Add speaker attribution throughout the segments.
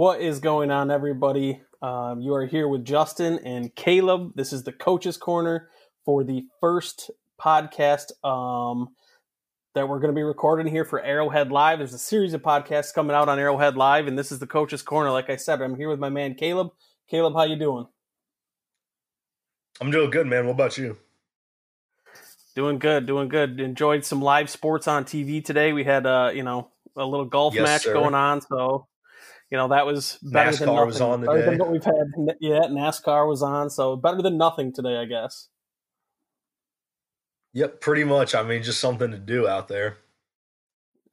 Speaker 1: What is going on, everybody? Um, you are here with Justin and Caleb. This is the Coaches Corner for the first podcast um, that we're going to be recording here for Arrowhead Live. There's a series of podcasts coming out on Arrowhead Live, and this is the Coaches Corner. Like I said, I'm here with my man Caleb. Caleb, how you doing?
Speaker 2: I'm doing good, man. What about you?
Speaker 1: Doing good, doing good. Enjoyed some live sports on TV today. We had, uh, you know, a little golf
Speaker 2: Yes,
Speaker 1: match
Speaker 2: sir.
Speaker 1: going on, so you know that was better than
Speaker 2: NASCAR
Speaker 1: nothing.
Speaker 2: was on the
Speaker 1: Better than what we've had. Yeah, NASCAR was on, so better than nothing today, I guess.
Speaker 2: Yep, pretty much. I mean, just something to do out there.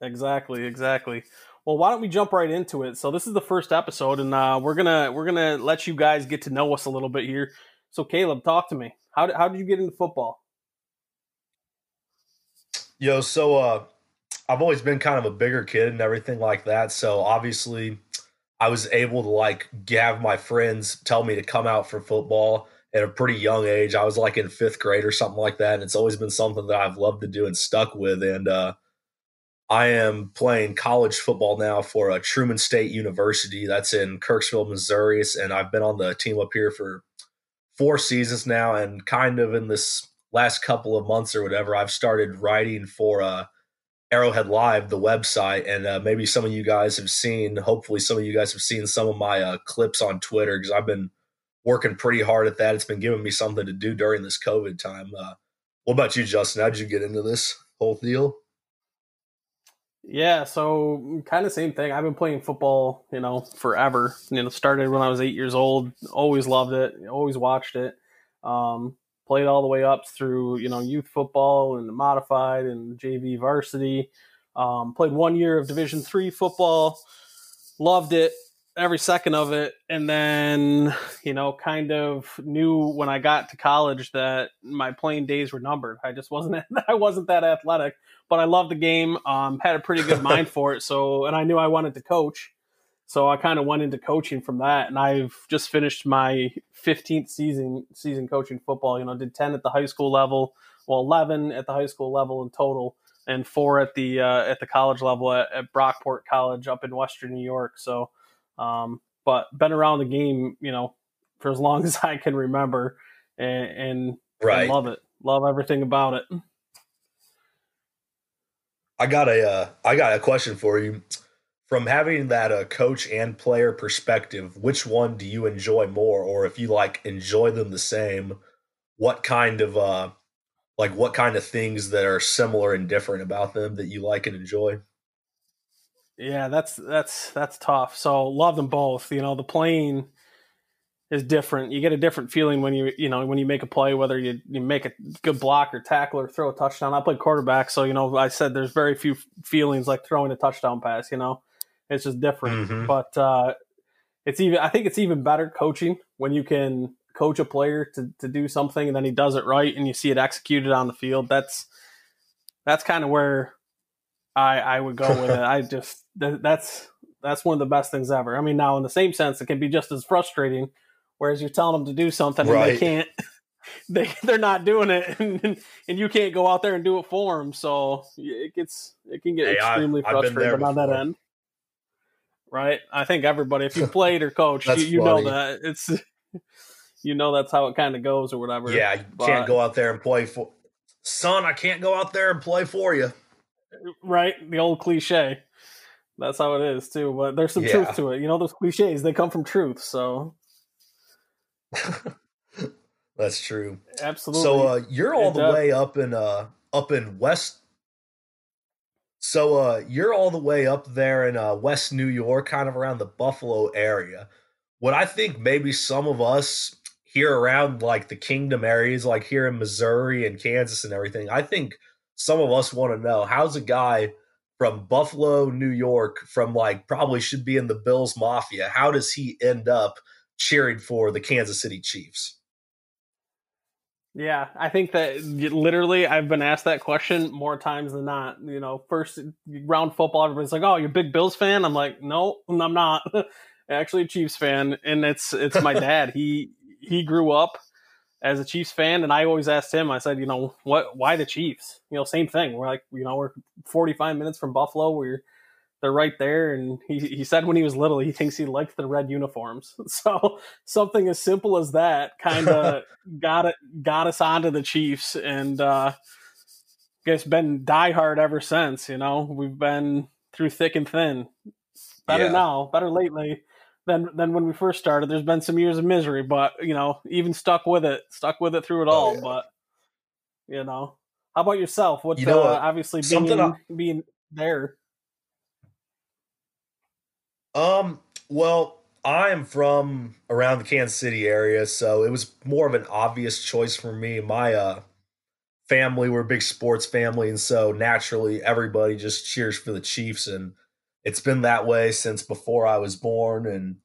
Speaker 1: Exactly, exactly. Well, why don't we jump right into it? So this is the first episode, and uh, we're gonna we're gonna let you guys get to know us a little bit here. So Caleb, talk to me. How did, how did you get into football?
Speaker 2: Yo, so uh I've always been kind of a bigger kid and everything like that. So obviously I was able to like have my friends tell me to come out for football at a pretty young age. I was like in fifth grade or something like that. And it's always been something that I've loved to do and stuck with. And uh I am playing college football now for uh, Truman State University. That's in Kirksville, Missouri. And I've been on the team up here for four seasons now. And kind of in this last couple of months or whatever, I've started writing for uh, Arrowhead Live, the website. And uh, maybe some of you guys have seen, hopefully, some of you guys have seen some of my uh, clips on Twitter because I've been working pretty hard at that. It's been giving me something to do during this COVID time. Uh, what about you, Justin? How'd you get into this whole deal?
Speaker 1: Yeah, so kind of same thing. I've been playing football, you know, forever. You know, started when I was eight years old. Always loved it. Always watched it. Um, played all the way up through you know youth football and modified and JV varsity. Um, played one year of Division three football. Loved it every second of it, and then you know kind of knew when I got to college that my playing days were numbered. I just wasn't I wasn't that athletic but I loved the game. Um, had a pretty good mind for it. So, and I knew I wanted to coach. So I kind of went into coaching from that, and I've just finished my 15th season season coaching football. You know, did 10 at the high school level, well, 11 at the high school level in total, and four at the uh, at the college level at, at Brockport College up in Western New York. So, um, but been around the game, you know, for as long as I can remember, and, and,
Speaker 2: Right.
Speaker 1: and love it, love everything about it.
Speaker 2: I got a uh, I got a question for you. From having that uh, coach and player perspective, which one do you enjoy more, or if you like enjoy them the same? What kind of uh, like what kind of things that are similar and different about them that you like and enjoy?
Speaker 1: Yeah, that's that's that's tough. So love them both. You know, the playing is different. You get a different feeling when you you know when you make a play, whether you you make a good block or tackle or throw a touchdown. I played quarterback, so you know I said there's very few feelings like throwing a touchdown pass. You know, it's just different.
Speaker 2: Mhm.
Speaker 1: But uh, it's even I think it's even better coaching when you can coach a player to to do something and then he does it right and you see it executed on the field. That's that's kind of where I I would go with it. I just that, that's that's one of the best things ever. I mean, now in the same sense, it can be just as frustrating. Whereas you're telling them to do something and they can't, they they're not doing it, and, and you can't go out there and do it for them. So it gets it can get
Speaker 2: Hey,
Speaker 1: extremely
Speaker 2: been
Speaker 1: frustrating on that end. Right? I think everybody, if you played or coached, you, you know that it's you know that's how it kind of goes or whatever.
Speaker 2: Yeah, you
Speaker 1: But-
Speaker 2: can't go out there and play for son. I can't go out there and play for you.
Speaker 1: right? The old cliche. That's how it is too. But there's some
Speaker 2: Yeah.
Speaker 1: truth to it. You know, those cliches they come from truth. So
Speaker 2: That's true.
Speaker 1: absolutely.
Speaker 2: So uh, you're all
Speaker 1: It
Speaker 2: the
Speaker 1: does.
Speaker 2: way up in uh up in West. So uh, you're all the way up there in uh, West New York, kind of around the Buffalo area. What I think maybe some of us here around like the Kingdom areas, like here in Missouri and Kansas and everything, I think some of us want to know how's a guy from Buffalo, New York, from like probably should be in the Bills Mafia. How does he end up cheering for the Kansas City Chiefs?
Speaker 1: Yeah, I think that literally I've been asked that question more times than not. You know, first round football, everybody's like, "Oh, you're a big Bills fan?" I'm like, "No, I'm not. Actually, a Chiefs fan." And it's it's my dad. he he grew up as a Chiefs fan, and I always asked him. I said, "You know, what? Why the Chiefs?" You know, same thing. We're like, you know, we're 45 minutes from Buffalo. We're they're right there. And he, he said when he was little, he thinks he liked the red uniforms. So something as simple as that kind of got it got us onto the Chiefs, and uh, guess been diehard ever since. You know, we've been through thick and thin. Better yeah. now, better lately than than when we first started. There's been some years of misery, but you know, even stuck with it, stuck with it through it oh, all. Yeah. But you know, how about yourself? What you know, uh, obviously being I, being there.
Speaker 2: Um. Well, I'm from around the Kansas City area, so it was more of an obvious choice for me. My uh family, we're a big sports family, and so naturally everybody just cheers for the Chiefs and it's been that way since before I was born, and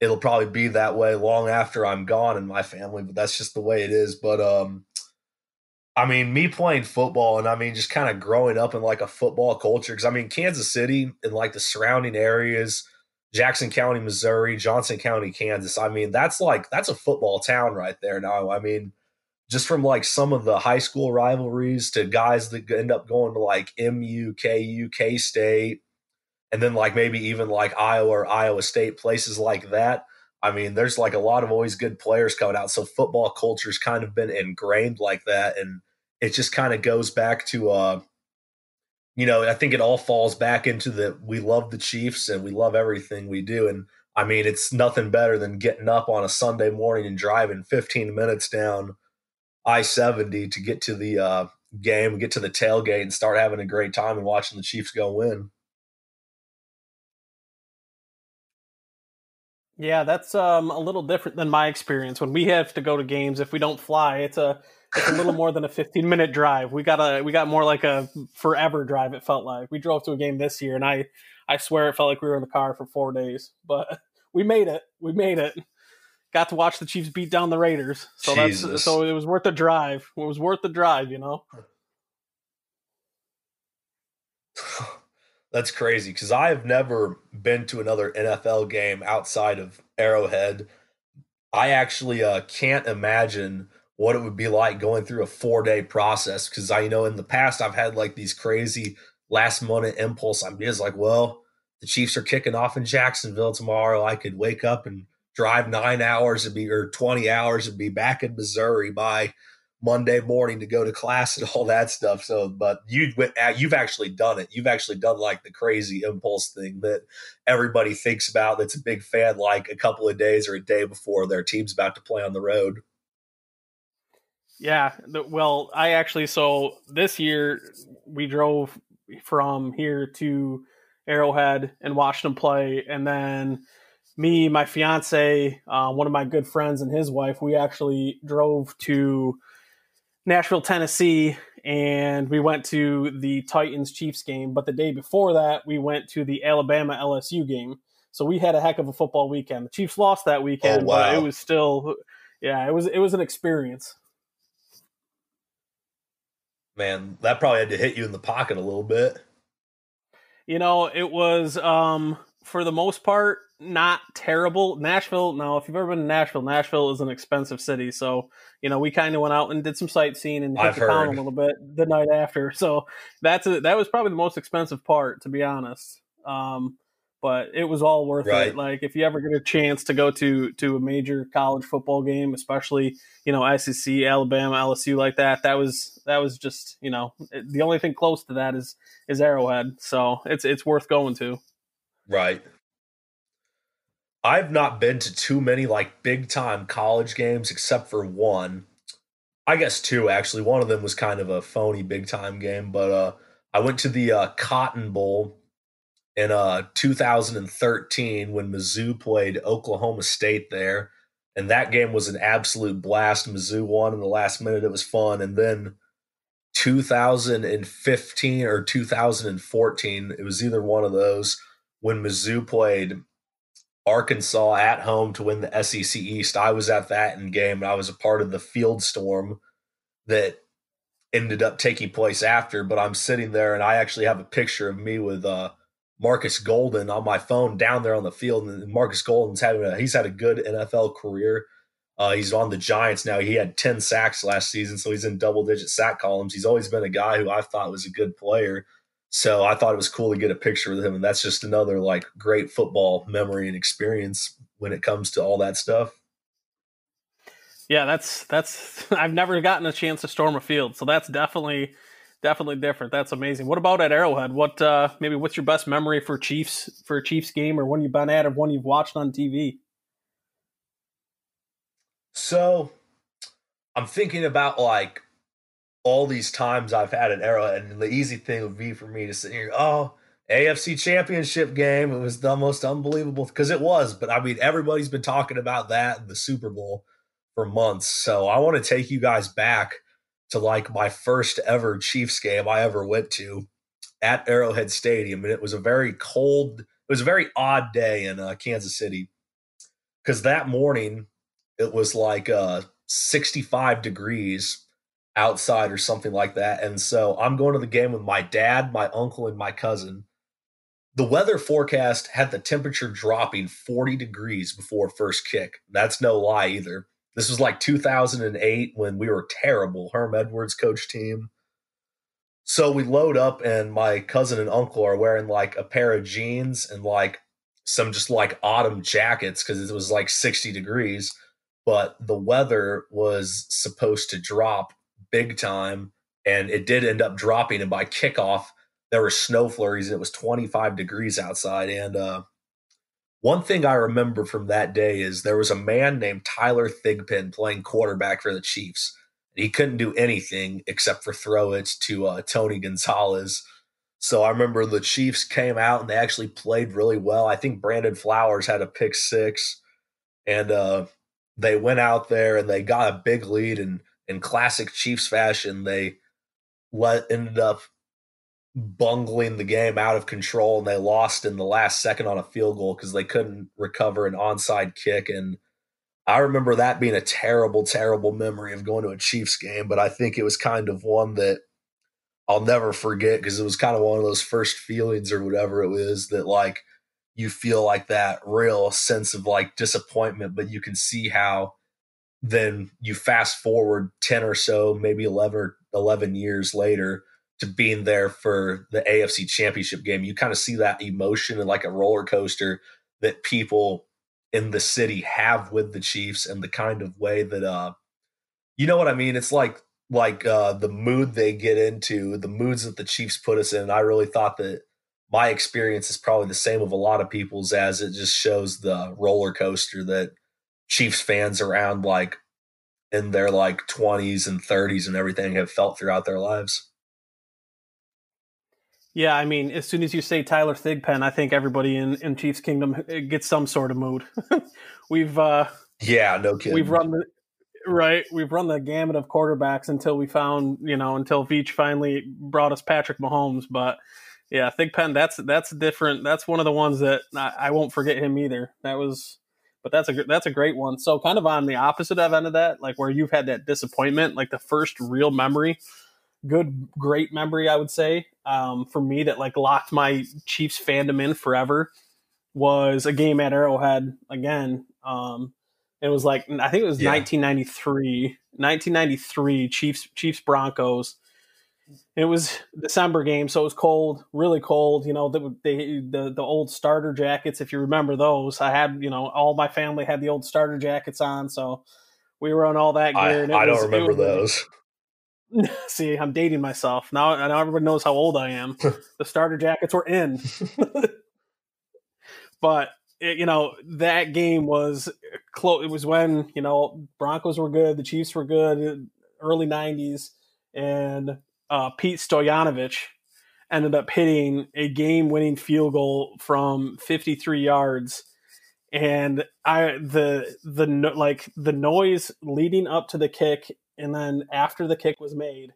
Speaker 2: it'll probably be that way long after I'm gone in my family. But that's just the way it is. But um, I mean, me playing football, and I mean, just kind of growing up in like a football culture. Because I mean, Kansas City and like the surrounding areas, Jackson County, Missouri, Johnson County, Kansas. I mean, that's like that's a football town right there now. I mean, just from like some of the high school rivalries to guys that end up going to like MU, KU, K State, and then like maybe even like Iowa or Iowa State, places like that. I mean, there's like a lot of always good players coming out. So football culture's kind of been ingrained like that. And it just kind of goes back to uh you know, I think it all falls back into the we love the Chiefs and we love everything we do. And I mean, it's nothing better than getting up on a Sunday morning and driving 15 minutes down I 70 to get to the uh, game, get to the tailgate, and start having a great time and watching the Chiefs go win.
Speaker 1: Yeah, that's um, a little different than my experience. When we have to go to games, if we don't fly, it's a it's a little more than a 15 minute drive. We got a we got more like a forever drive. It felt like we drove to a game this year, and I I swear it felt like we were in the car for four days, but we made it. We made it. Got to watch the Chiefs beat down the Raiders, so Jesus. that's so it was worth the drive. It was worth the drive, you know.
Speaker 2: That's crazy because I have never been to another NFL game outside of Arrowhead. I actually uh, can't imagine what it would be like going through a four day process because I know in the past I've had like these crazy last minute impulse ideas like, well, the Chiefs are kicking off in Jacksonville tomorrow. I could wake up and drive nine hours and be or 20 hours and be back in Missouri by Monday morning to go to class and all that stuff. So, but you went, uh, you've actually done it. You've actually done like the crazy impulse thing that everybody thinks about. That's a big fan, like a couple of days or a day before their team's about to play on the road.
Speaker 1: Yeah, well, I actually so this year we drove from here to Arrowhead and watched them play, and then me, my fiance, uh, one of my good friends, and his wife, we actually drove to Nashville, Tennessee, and we went to the Titans Chiefs game. But the day before that, we went to the Alabama LSU game. So we had a heck of a football weekend. The Chiefs lost that weekend, oh, wow. but it was still, yeah, it was it was an experience.
Speaker 2: Man, that probably had to hit you in the pocket a little bit.
Speaker 1: You know, it was um for the most part not terrible. Nashville, now if you've ever been to Nashville, Nashville is an expensive city. So, you know, we kind of went out and did some sightseeing and hit I've the town a little bit the night after. So that's a, that was probably the most expensive part, to be honest. Um, but it was all worth right. it. Like if you ever get a chance to go to to a major college football game, especially you know SEC, Alabama, LSU like that, that was that was just you know the only thing close to that is is Arrowhead. So it's it's worth going to.
Speaker 2: Right. I've not been to too many like big time college games except for one. I guess two actually. One of them was kind of a phony big time game, but uh, I went to the uh, Cotton Bowl in uh, 2013 when Mizzou played Oklahoma State there, and that game was an absolute blast. Mizzou won in the last minute. It was fun, and then 2015 or 2014, it was either one of those when Mizzou played Arkansas at home to win the SEC East. I was at that in game. And I was a part of the field storm that ended up taking place after. But I'm sitting there and I actually have a picture of me with uh, Marcus Golden on my phone down there on the field. And Marcus Golden's having a he's had a good NFL career. Uh, he's on the Giants now. He had 10 sacks last season, so he's in double digit sack columns. He's always been a guy who I thought was a good player. So I thought it was cool to get a picture with him, and that's just another like great football memory and experience when it comes to all that stuff.
Speaker 1: Yeah, that's that's I've never gotten a chance to storm a field, so that's definitely definitely different. That's amazing. What about at Arrowhead? What uh maybe what's your best memory for Chiefs for a Chiefs game or one you've been at or one you've watched on TV?
Speaker 2: So I'm thinking about like all these times I've had at Arrowhead, and the easy thing would be for me to sit here, oh, AFC Championship game. It was the most unbelievable because it was. But I mean, everybody's been talking about that the Super Bowl for months. So I want to take you guys back to like my first ever Chiefs game I ever went to at Arrowhead Stadium, and it was a very cold. It was a very odd day in uh, Kansas City because that morning it was like uh, 65 degrees outside or something like that. And so I'm going to the game with my dad, my uncle, and my cousin. The weather forecast had the temperature dropping 40 degrees before first kick. That's no lie either. This was like 2008 when we were terrible. Herm Edwards coach team. So we load up, and my cousin and uncle are wearing like a pair of jeans and like some just like autumn jackets because it was like 60 degrees. But the weather was supposed to drop big time, and it did end up dropping. And by kickoff, there were snow flurries. And it was 25 degrees outside, and uh, one thing I remember from that day is there was a man named Tyler Thigpen playing quarterback for the Chiefs. He couldn't do anything except for throw it to uh, Tony Gonzalez. So I remember the Chiefs came out and they actually played really well. I think Brandon Flowers had a pick six, and uh, they went out there and they got a big lead. And in classic Chiefs fashion, they let ended up bungling the game out of control and they lost in the last second on a field goal because they couldn't recover an onside kick. And I remember that being a terrible, terrible memory of going to a Chiefs game, but I think it was kind of one that I'll never forget because it was kind of one of those first feelings or whatever it was that like you feel like that real sense of like disappointment, but you can see how then you fast forward 10 or so, maybe 11 or 11 years later, to being there for the AFC championship game. You kind of see that emotion and like a roller coaster that people in the city have with the Chiefs and the kind of way that uh you know what I mean? It's like like uh the mood they get into, the moods that the Chiefs put us in. I really thought that my experience is probably the same of a lot of people's as it just shows the roller coaster that Chiefs fans around like in their like 20s and 30s and everything have felt throughout their lives.
Speaker 1: Yeah, I mean, as soon as you say Tyler Thigpen, I think everybody in, in Chiefs Kingdom gets some sort of mood. we've uh,
Speaker 2: yeah, no kidding.
Speaker 1: We've run the right. We've run the gamut of quarterbacks until we found you know until Veach finally brought us Patrick Mahomes. But yeah, Thigpen, that's that's different. That's one of the ones that I, I won't forget him either. That was, but that's a that's a great one. So kind of on the opposite of end of that, like where you've had that disappointment, like the first real memory good, great memory, I would say, um, for me that like locked my Chiefs fandom in forever was a game at Arrowhead again. Um, it was like I think it was yeah. 1993, 1993 Chiefs Chiefs Broncos. It was December game, so it was cold, really cold. You know, the, the the the old starter jackets, if you remember those. I had, you know, all my family had the old starter jackets on, so we were on all that gear.
Speaker 2: I, I don't remember those.
Speaker 1: See, I'm dating myself now. Now everybody knows how old I am. the starter jackets were in, but it, you know that game was close. It was when you know Broncos were good, the Chiefs were good, early '90s, and uh, Pete Stoyanovich ended up hitting a game-winning field goal from 53 yards and i the the like the noise leading up to the kick and then after the kick was made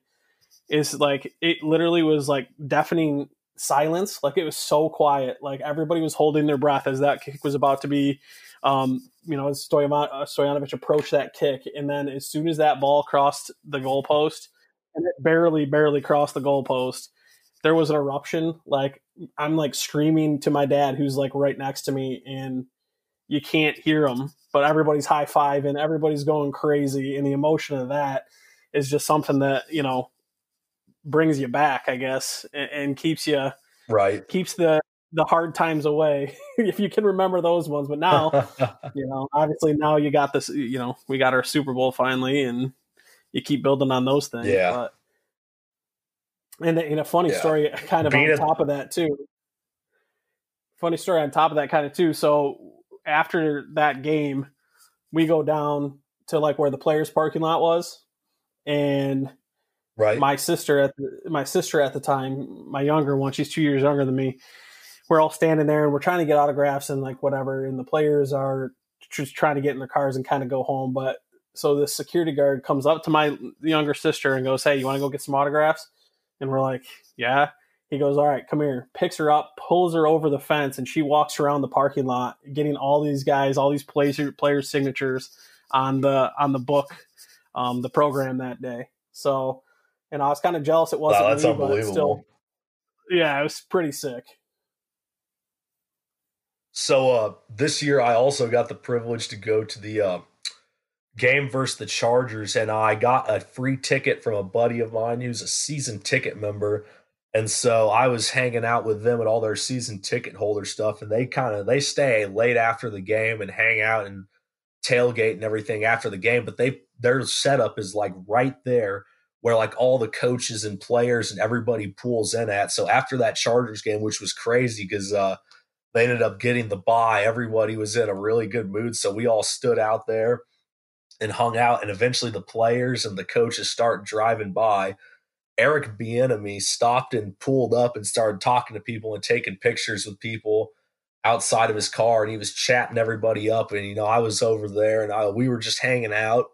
Speaker 1: is like it literally was like deafening silence. Like it was so quiet. Like everybody was holding their breath as that kick was about to be um you know Stoyan- uh, approached that kick. And then as soon as that ball crossed the goalpost and it barely barely crossed the goalpost there was an eruption. Like i'm like screaming to my dad who's like right next to me and you can't hear them, but everybody's high five and everybody's going crazy. And the emotion of that is just something that, you know, brings you back, I guess, and, and keeps you
Speaker 2: right
Speaker 1: keeps the the hard times away if you can remember those ones. But now, you know, obviously now you got this. You know, we got our Super Bowl finally, and you keep building on those things.
Speaker 2: Yeah.
Speaker 1: But, and, and a funny
Speaker 2: Yeah.
Speaker 1: story, kind of
Speaker 2: Being
Speaker 1: on
Speaker 2: a-
Speaker 1: top of that too. Funny story on top of that, kind of too. So after that game, we go down to like where the players' parking lot was, and
Speaker 2: right
Speaker 1: my sister at the, my sister at the time, my younger one, she's two years younger than me. We're all standing there and we're trying to get autographs and like whatever, and the players are just trying to get in their cars and kind of go home. But so the security guard comes up to my younger sister and goes, "Hey, you want to go get some autographs?" And we're like, "Yeah." He goes, "All right, come here." Picks her up, pulls her over the fence, and she walks around the parking lot, getting all these guys, all these players, players' signatures on the on the book, um, the program that day. So, and I was kind of jealous it wasn't
Speaker 2: wow, that's
Speaker 1: me, but still, yeah, it was pretty sick.
Speaker 2: So uh, this year, I also got the privilege to go to the uh, game versus the Chargers, and I got a free ticket from a buddy of mine who's a season ticket member. And so I was hanging out with them and all their season ticket holder stuff, and they kind of they stay late after the game and hang out and tailgate and everything after the game. But they their setup is like right there where like all the coaches and players and everybody pulls in at. So after that Chargers game, which was crazy because uh, they ended up getting the buy, Everybody was in a really good mood. So we all stood out there and hung out. And eventually the players and the coaches start driving by. Eric Bieniemy stopped and pulled up and started talking to people and taking pictures with people outside of his car. And he was chatting everybody up. And, you know, I was over there and I, we were just hanging out.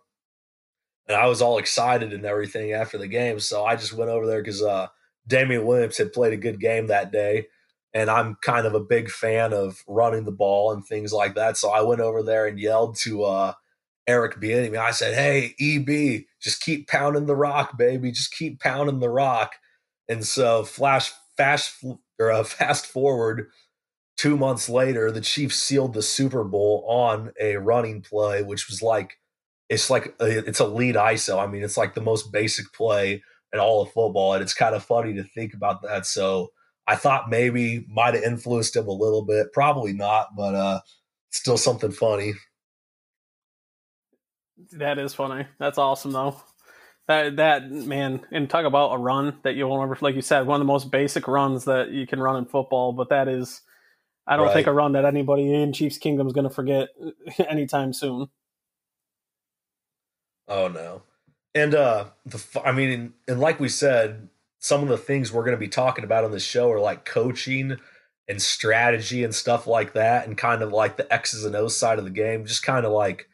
Speaker 2: And I was all excited and everything after the game. So I just went over there because uh, Damien Williams had played a good game that day and I'm kind of a big fan of running the ball and things like that. So I went over there and yelled to uh, Eric Bieniemy. I said, "Hey, EB, just keep pounding the rock, baby. Just keep pounding the rock." And so, flash, fast, or uh, fast forward, two months later, the Chiefs sealed the Super Bowl on a running play, which was like, it's like a, it's a lead ISO. I mean, it's like the most basic play in all of football, and it's kind of funny to think about that. So I thought maybe might have influenced him a little bit. Probably not, but uh, still something funny.
Speaker 1: That is funny. That's awesome though. That that man, and talk about a run that you won't ever like you said, one of the most basic runs that you can run in football, but that is I don't
Speaker 2: Right.
Speaker 1: think a run that anybody in Chiefs Kingdom is gonna forget anytime soon.
Speaker 2: Oh no. And uh the I mean and like we said, some of the things we're going to be talking about on this show are like coaching and strategy and stuff like that and kind of like the X's and O's side of the game, just kind of like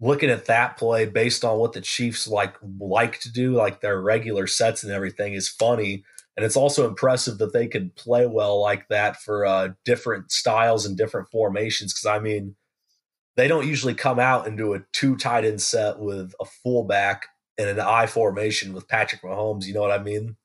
Speaker 2: looking at that play based on what the Chiefs like like to do, like their regular sets and everything is funny. And it's also impressive that they could play well like that for uh, different styles and different formations. Because I mean, they don't usually come out and do a two tight end set with a fullback and an I formation with Patrick Mahomes. You know what I mean?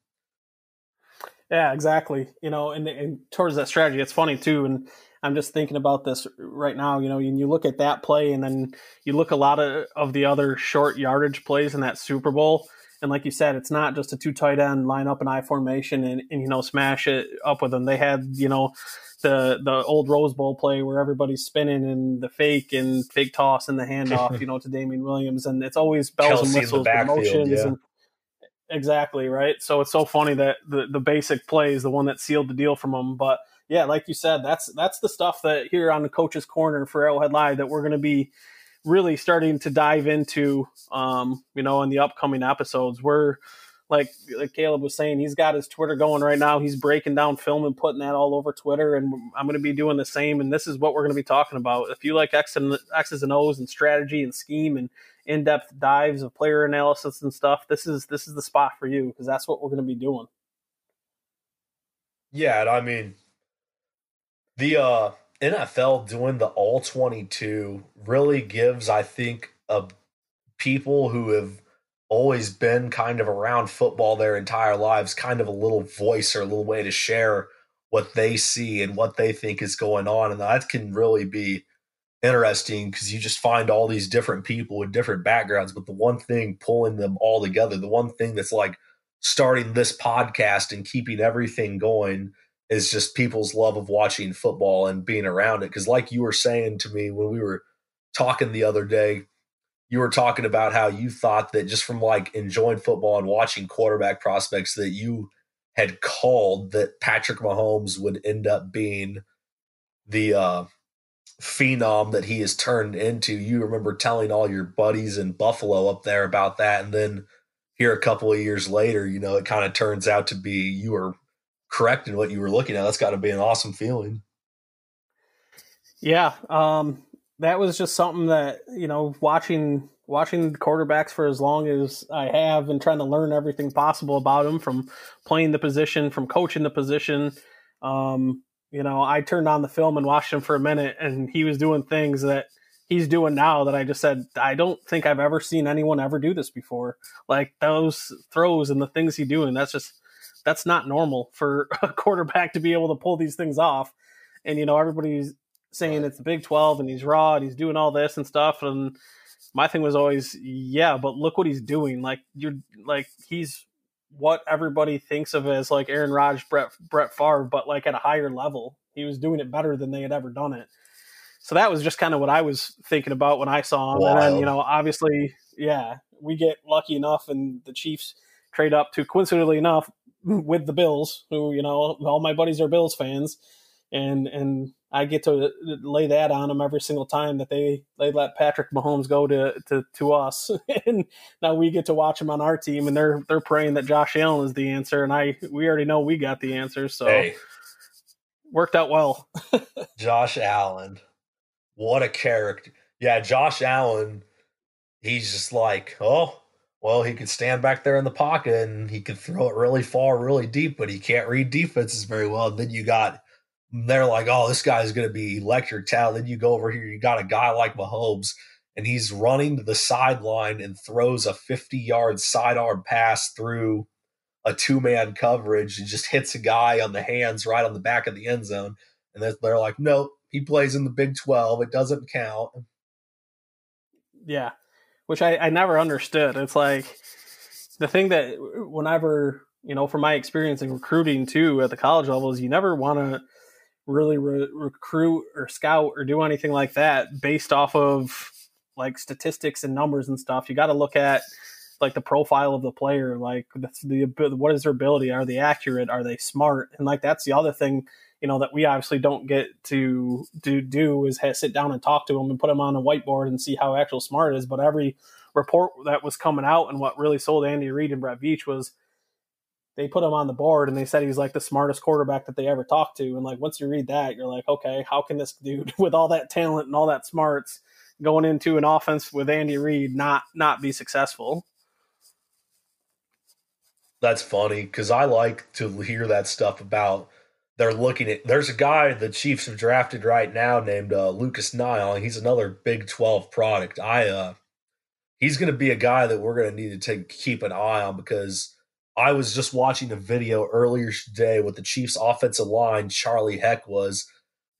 Speaker 1: Yeah, exactly. You know, and, and towards that strategy, it's funny too. And I'm just thinking about this right now. You know, and you look at that play, and then you look a lot of, of the other short yardage plays in that Super Bowl. And like you said, it's not just a two tight end line up an I formation and, and you know smash it up with them. They had you know the the old Rose Bowl play where everybody's spinning and the fake and fake toss and the handoff, you know, to Damien Williams, and it's always bells
Speaker 2: Kelsey
Speaker 1: and whistles,
Speaker 2: backfield, yeah.
Speaker 1: and exactly right. So it's so funny that the the basic play is the one that sealed the deal from them. But yeah, like you said, that's that's the stuff that here on the coach's corner for Arrowhead Live that we're going to be really starting to dive into. Um, you know, in the upcoming episodes, we're like like Caleb was saying, he's got his Twitter going right now. He's breaking down film and putting that all over Twitter, and I'm going to be doing the same. And this is what we're going to be talking about. If you like X and X's and O's and strategy and scheme and in-depth dives of player analysis and stuff, this is this is the spot for you because that's what we're going to be doing.
Speaker 2: Yeah, I mean the uh NFL doing the all 22 really gives I think a people who have always been kind of around football their entire lives kind of a little voice or a little way to share what they see and what they think is going on and that can really be interesting because you just find all these different people with different backgrounds but the one thing pulling them all together the one thing that's like starting this podcast and keeping everything going is just people's love of watching football and being around it. Because, like you were saying to me when we were talking the other day, you were talking about how you thought that just from like enjoying football and watching quarterback prospects that you had called that Patrick Mahomes would end up being the uh, phenom that he has turned into. You remember telling all your buddies in Buffalo up there about that, and then here a couple of years later, you know, it kind of turns out to be you were correct in what you were looking at. That's got to be an awesome feeling.
Speaker 1: Yeah, um, that was just something that you know, watching watching quarterbacks for as long as I have and trying to learn everything possible about them from playing the position, from coaching the position. Um, you know, I turned on the film and watched him for a minute, and he was doing things that he's doing now that I just said I don't think I've ever seen anyone ever do this before. Like those throws and the things he doing, that's just that's not normal for a quarterback to be able to pull these things off. And you know, everybody's saying it's the Big Twelve and he's raw and he's doing all this and stuff. And my thing was always, yeah, but look what he's doing. Like you're like he's what everybody thinks of as like Aaron Rodgers, Brett Brett Favre, but like at a higher level. He was doing it better than they had ever done it. So that was just kind of what I was thinking about when I saw him. Wild. And then, you know, obviously, yeah, we get lucky enough and the Chiefs trade up to coincidentally enough with the Bills, who, you know, all my buddies are Bills fans. And and I get to lay that on them every single time that they they let Patrick Mahomes go to to, to us, and now we get to watch him on our team, and they're they're praying that Josh Allen is the answer, and I we already know we got the answer, so hey. worked out well.
Speaker 2: Josh Allen, what a character. Yeah, Josh Allen, he's just like, oh, well, he could stand back there in the pocket and he could throw it really far, really deep, but he can't read defenses very well. And then you got, they're like, oh, this guy's going to be electric talent. Then you go over here, you got a guy like Mahomes, and he's running to the sideline and throws a 50 yard sidearm pass through a two man coverage and just hits a guy on the hands right on the back of the end zone. And they're like, nope, he plays in the Big 12. It doesn't count.
Speaker 1: Yeah, which I, I never understood. It's like the thing that whenever, you know, from my experience in recruiting too at the college levels, you never want to really re- recruit or scout or do anything like that based off of like statistics and numbers and stuff. You got to look at like the profile of the player, like the, the what is their ability? Are they accurate? Are they smart? And like that's the other thing you know that we obviously don't get to do do is sit down and talk to him and put him on a whiteboard and see how actual smart is. But every report that was coming out and what really sold Andy Reid and Brett Veach was they put him on the board and they said he's like the smartest quarterback that they ever talked to. And like once you read that, you're like, okay, how can this dude with all that talent and all that smarts going into an offense with Andy Reid not not be successful?
Speaker 2: That's funny because I like to hear that stuff about they're looking at. There's a guy the Chiefs have drafted right now named uh, Lucas Niang. He's another Big Twelve product. I uh, he's going to be a guy that we're going to need to take keep an eye on because I was just watching a video earlier today with the Chiefs offensive line. Charlie Heck was,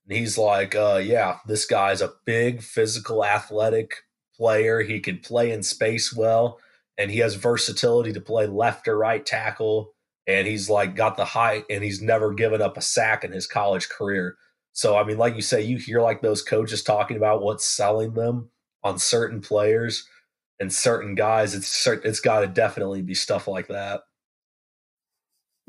Speaker 2: and he's like, uh, yeah, this guy's a big physical, athletic player. He can play in space well, and he has versatility to play left or right tackle and he's like got the height and he's never given up a sack in his college career. So I mean, like you say, you hear like those coaches talking about what's selling them on certain players and certain guys. It's it's got to definitely be stuff like that.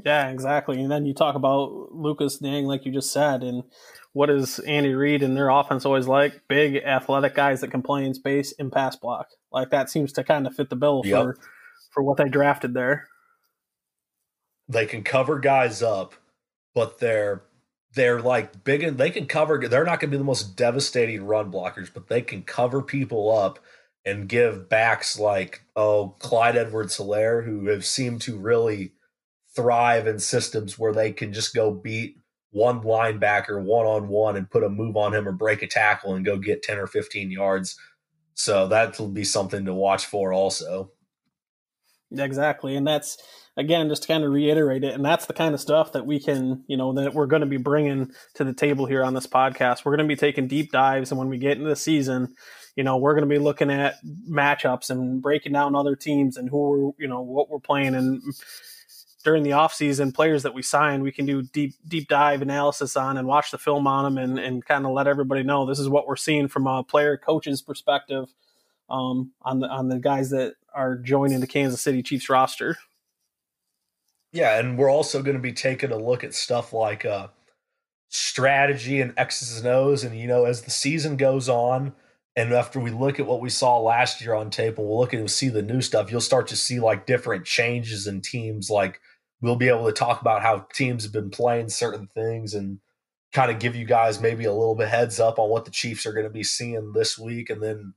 Speaker 1: Yeah, exactly. And then you talk about Lucas Niang, like you just said, and what is Andy Reid and their offense always like? Big athletic guys that can play in space and pass block. Like that seems to kind of fit the bill yep. for for what they drafted there.
Speaker 2: They can cover guys up, but they're they're like big and they can cover they're not going to be the most devastating run blockers, but they can cover people up and give backs like oh Clyde Edwards Helaire who have seemed to really thrive in systems where they can just go beat one linebacker one on one and put a move on him or break a tackle and go get 10 or 15 yards. So that'll be something to watch for also.
Speaker 1: Exactly. And that's again, just to kind of reiterate it, and that's the kind of stuff that we can, you know, that we're going to be bringing to the table here on this podcast. We're going to be taking deep dives, and when we get into the season, you know, we're going to be looking at matchups and breaking down other teams and who we're, you know, what we're playing and during the offseason, players that we sign, we can do deep deep dive analysis on and watch the film on them and, and kind of let everybody know this is what we're seeing from a player coach's perspective um, on the on the guys that are joining the Kansas City Chiefs roster.
Speaker 2: Yeah, and we're also going to be taking a look at stuff like uh, strategy and X's and O's, and you know, as the season goes on, and after we look at what we saw last year on tape, and we'll look and see the new stuff, you'll start to see like different changes in teams. Like we'll be able to talk about how teams have been playing certain things and kind of give you guys maybe a little bit heads up on what the Chiefs are going to be seeing this week, and then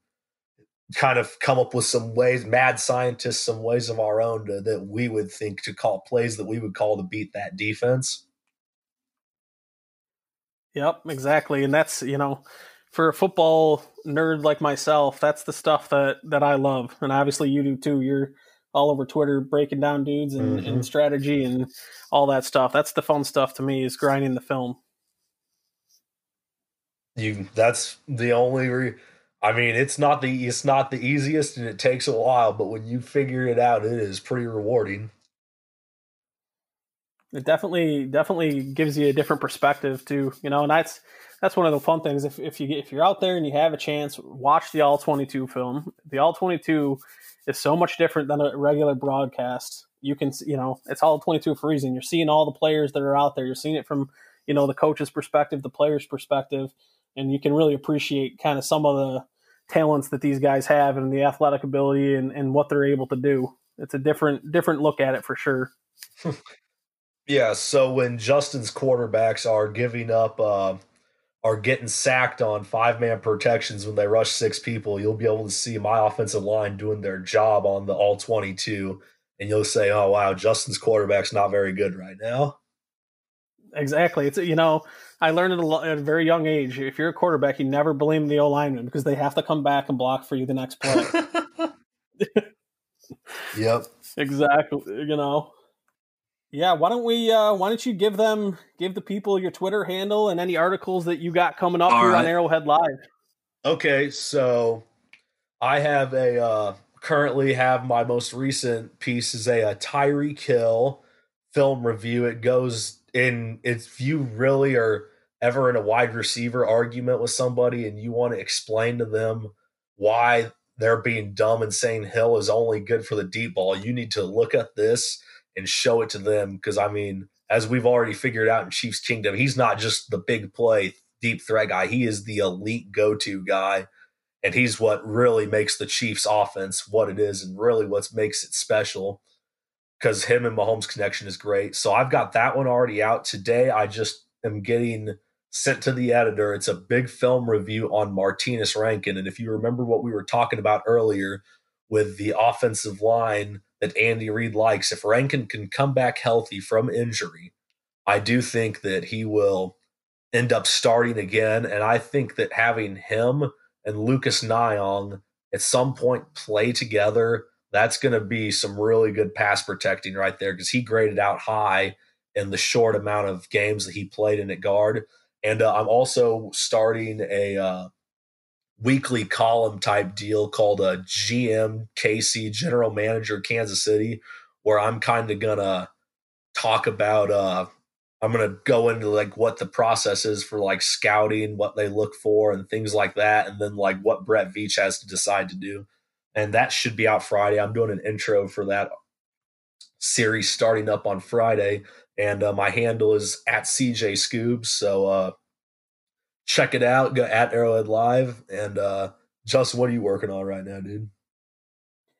Speaker 2: kind of come up with some ways, mad scientists, some ways of our own to, that we would think to call plays that we would call to beat that defense.
Speaker 1: Yep, exactly. And that's, you know, for a football nerd like myself, that's the stuff that that I love. And obviously you do too. You're all over Twitter breaking down dudes and, mm-hmm. and strategy and all that stuff. That's the fun stuff to me is grinding the film.
Speaker 2: You that's the only re- I mean, it's not the it's not the easiest and it takes a while, but when you figure it out, it is pretty rewarding.
Speaker 1: It definitely definitely gives you a different perspective too, you know, and that's that's one of the fun things. If if you if you're out there and you have a chance, watch the All 22 film. The All 22 is so much different than a regular broadcast. You can you know it's All 22 for a reason. You're seeing all the players that are out there. You're seeing it from you know the coach's perspective, the player's perspective, and you can really appreciate kind of some of the talents that these guys have and the athletic ability and, and what they're able to do. It's a different different look at it for sure.
Speaker 2: yeah, so when Justin's quarterbacks are giving up uh, are getting sacked on five man protections when they rush six people, you'll be able to see my offensive line doing their job on the all 22 and you'll say, "Oh wow, Justin's quarterback's not very good right now."
Speaker 1: Exactly. It's you know, I learned at a, at a, very young age. If you're a quarterback, you never blame the O lineman because they have to come back and block for you the next play.
Speaker 2: yep.
Speaker 1: Exactly. You know. Yeah. Why don't we? Uh, why don't you give them, give the people your Twitter handle and any articles that you got coming up All here right. on Arrowhead Live?
Speaker 2: Okay, so I have a uh, currently have my most recent piece is a, a Tyreek Hill film review. It goes in if you really are ever in a wide receiver argument with somebody and you want to explain to them why they're being dumb and saying Hill is only good for the deep ball, you need to look at this and show it to them. Because I mean, as we've already figured out in Chiefs Kingdom, he's not just the big play deep threat guy. He is the elite go-to guy. And he's what really makes the Chiefs offense what it is and really what makes it special because him and Mahomes connection is great. So I've got that one already out today. I just am getting sent to the editor. It's a big film review on Martinas Rankin. And if you remember what we were talking about earlier with the offensive line that Andy Reid likes, if Rankin can come back healthy from injury, I do think that he will end up starting again. And I think that having him and Lucas Niang at some point play together that's going to be some really good pass protecting right there because he graded out high in the short amount of games that he played in at guard. And uh, I'm also starting a uh, weekly column type deal called a GM KC General Manager Kansas City, where I'm kind of gonna talk about. Uh, I'm gonna go into like what the process is for like scouting, what they look for, and things like that, and then like what Brett Veach has to decide to do and that should be out Friday. I'm doing an intro for that series starting up on Friday, and uh, my handle is at CJ Scoobs. So uh, check it out. Go at Arrowhead Live. And uh, Justin, what are you working on right now, dude?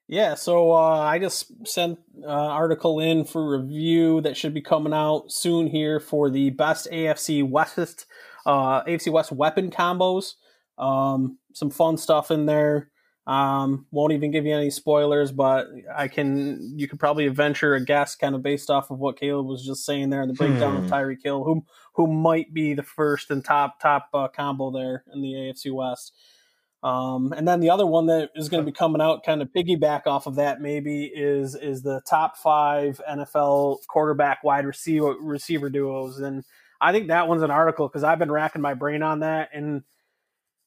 Speaker 1: Yeah, so uh, I just sent an uh, article in for review that should be coming out soon here for the best AFC West uh, AFC West weapon combos. Um, some fun stuff in there. Um, won't even give you any spoilers, but I can. You could probably venture a guess, kind of based off of what Caleb was just saying there in the breakdown hmm. of Tyreek Hill, who who might be the first and top top uh, combo there in the AFC West. Um, and then the other one that is going to be coming out, kind of piggyback off of that, maybe is is the top five NFL quarterback wide receiver receiver duos, and I think that one's an article because I've been racking my brain on that and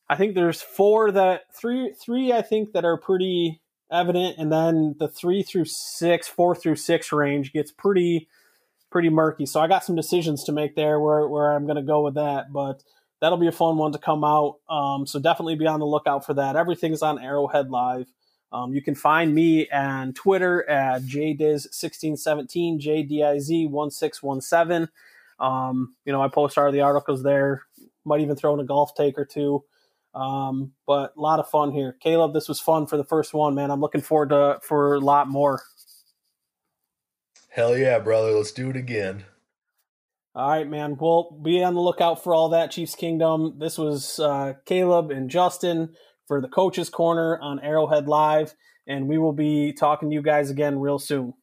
Speaker 1: I think there's four that three three I think that are pretty evident, and then the three through six, four through six range gets pretty pretty murky. So I got some decisions to make there where where I'm going to go with that, but that'll be a fun one to come out. Um, so definitely be on the lookout for that. Everything's on Arrowhead Live. Um, you can find me on Twitter at jdiz1617, jdiz1617. Um, you know, I post all the articles there. Might even throw in a golf take or two. Um, but a lot of fun here. Caleb, this was fun for the first one, man. I'm looking forward to for a lot more.
Speaker 2: Hell yeah, brother. Let's do it again.
Speaker 1: All right, man. We'll be on the lookout for all that, Chiefs Kingdom. This was uh, Caleb and Justin for the Coaches Corner on Arrowhead Live, and we will be talking to you guys again real soon.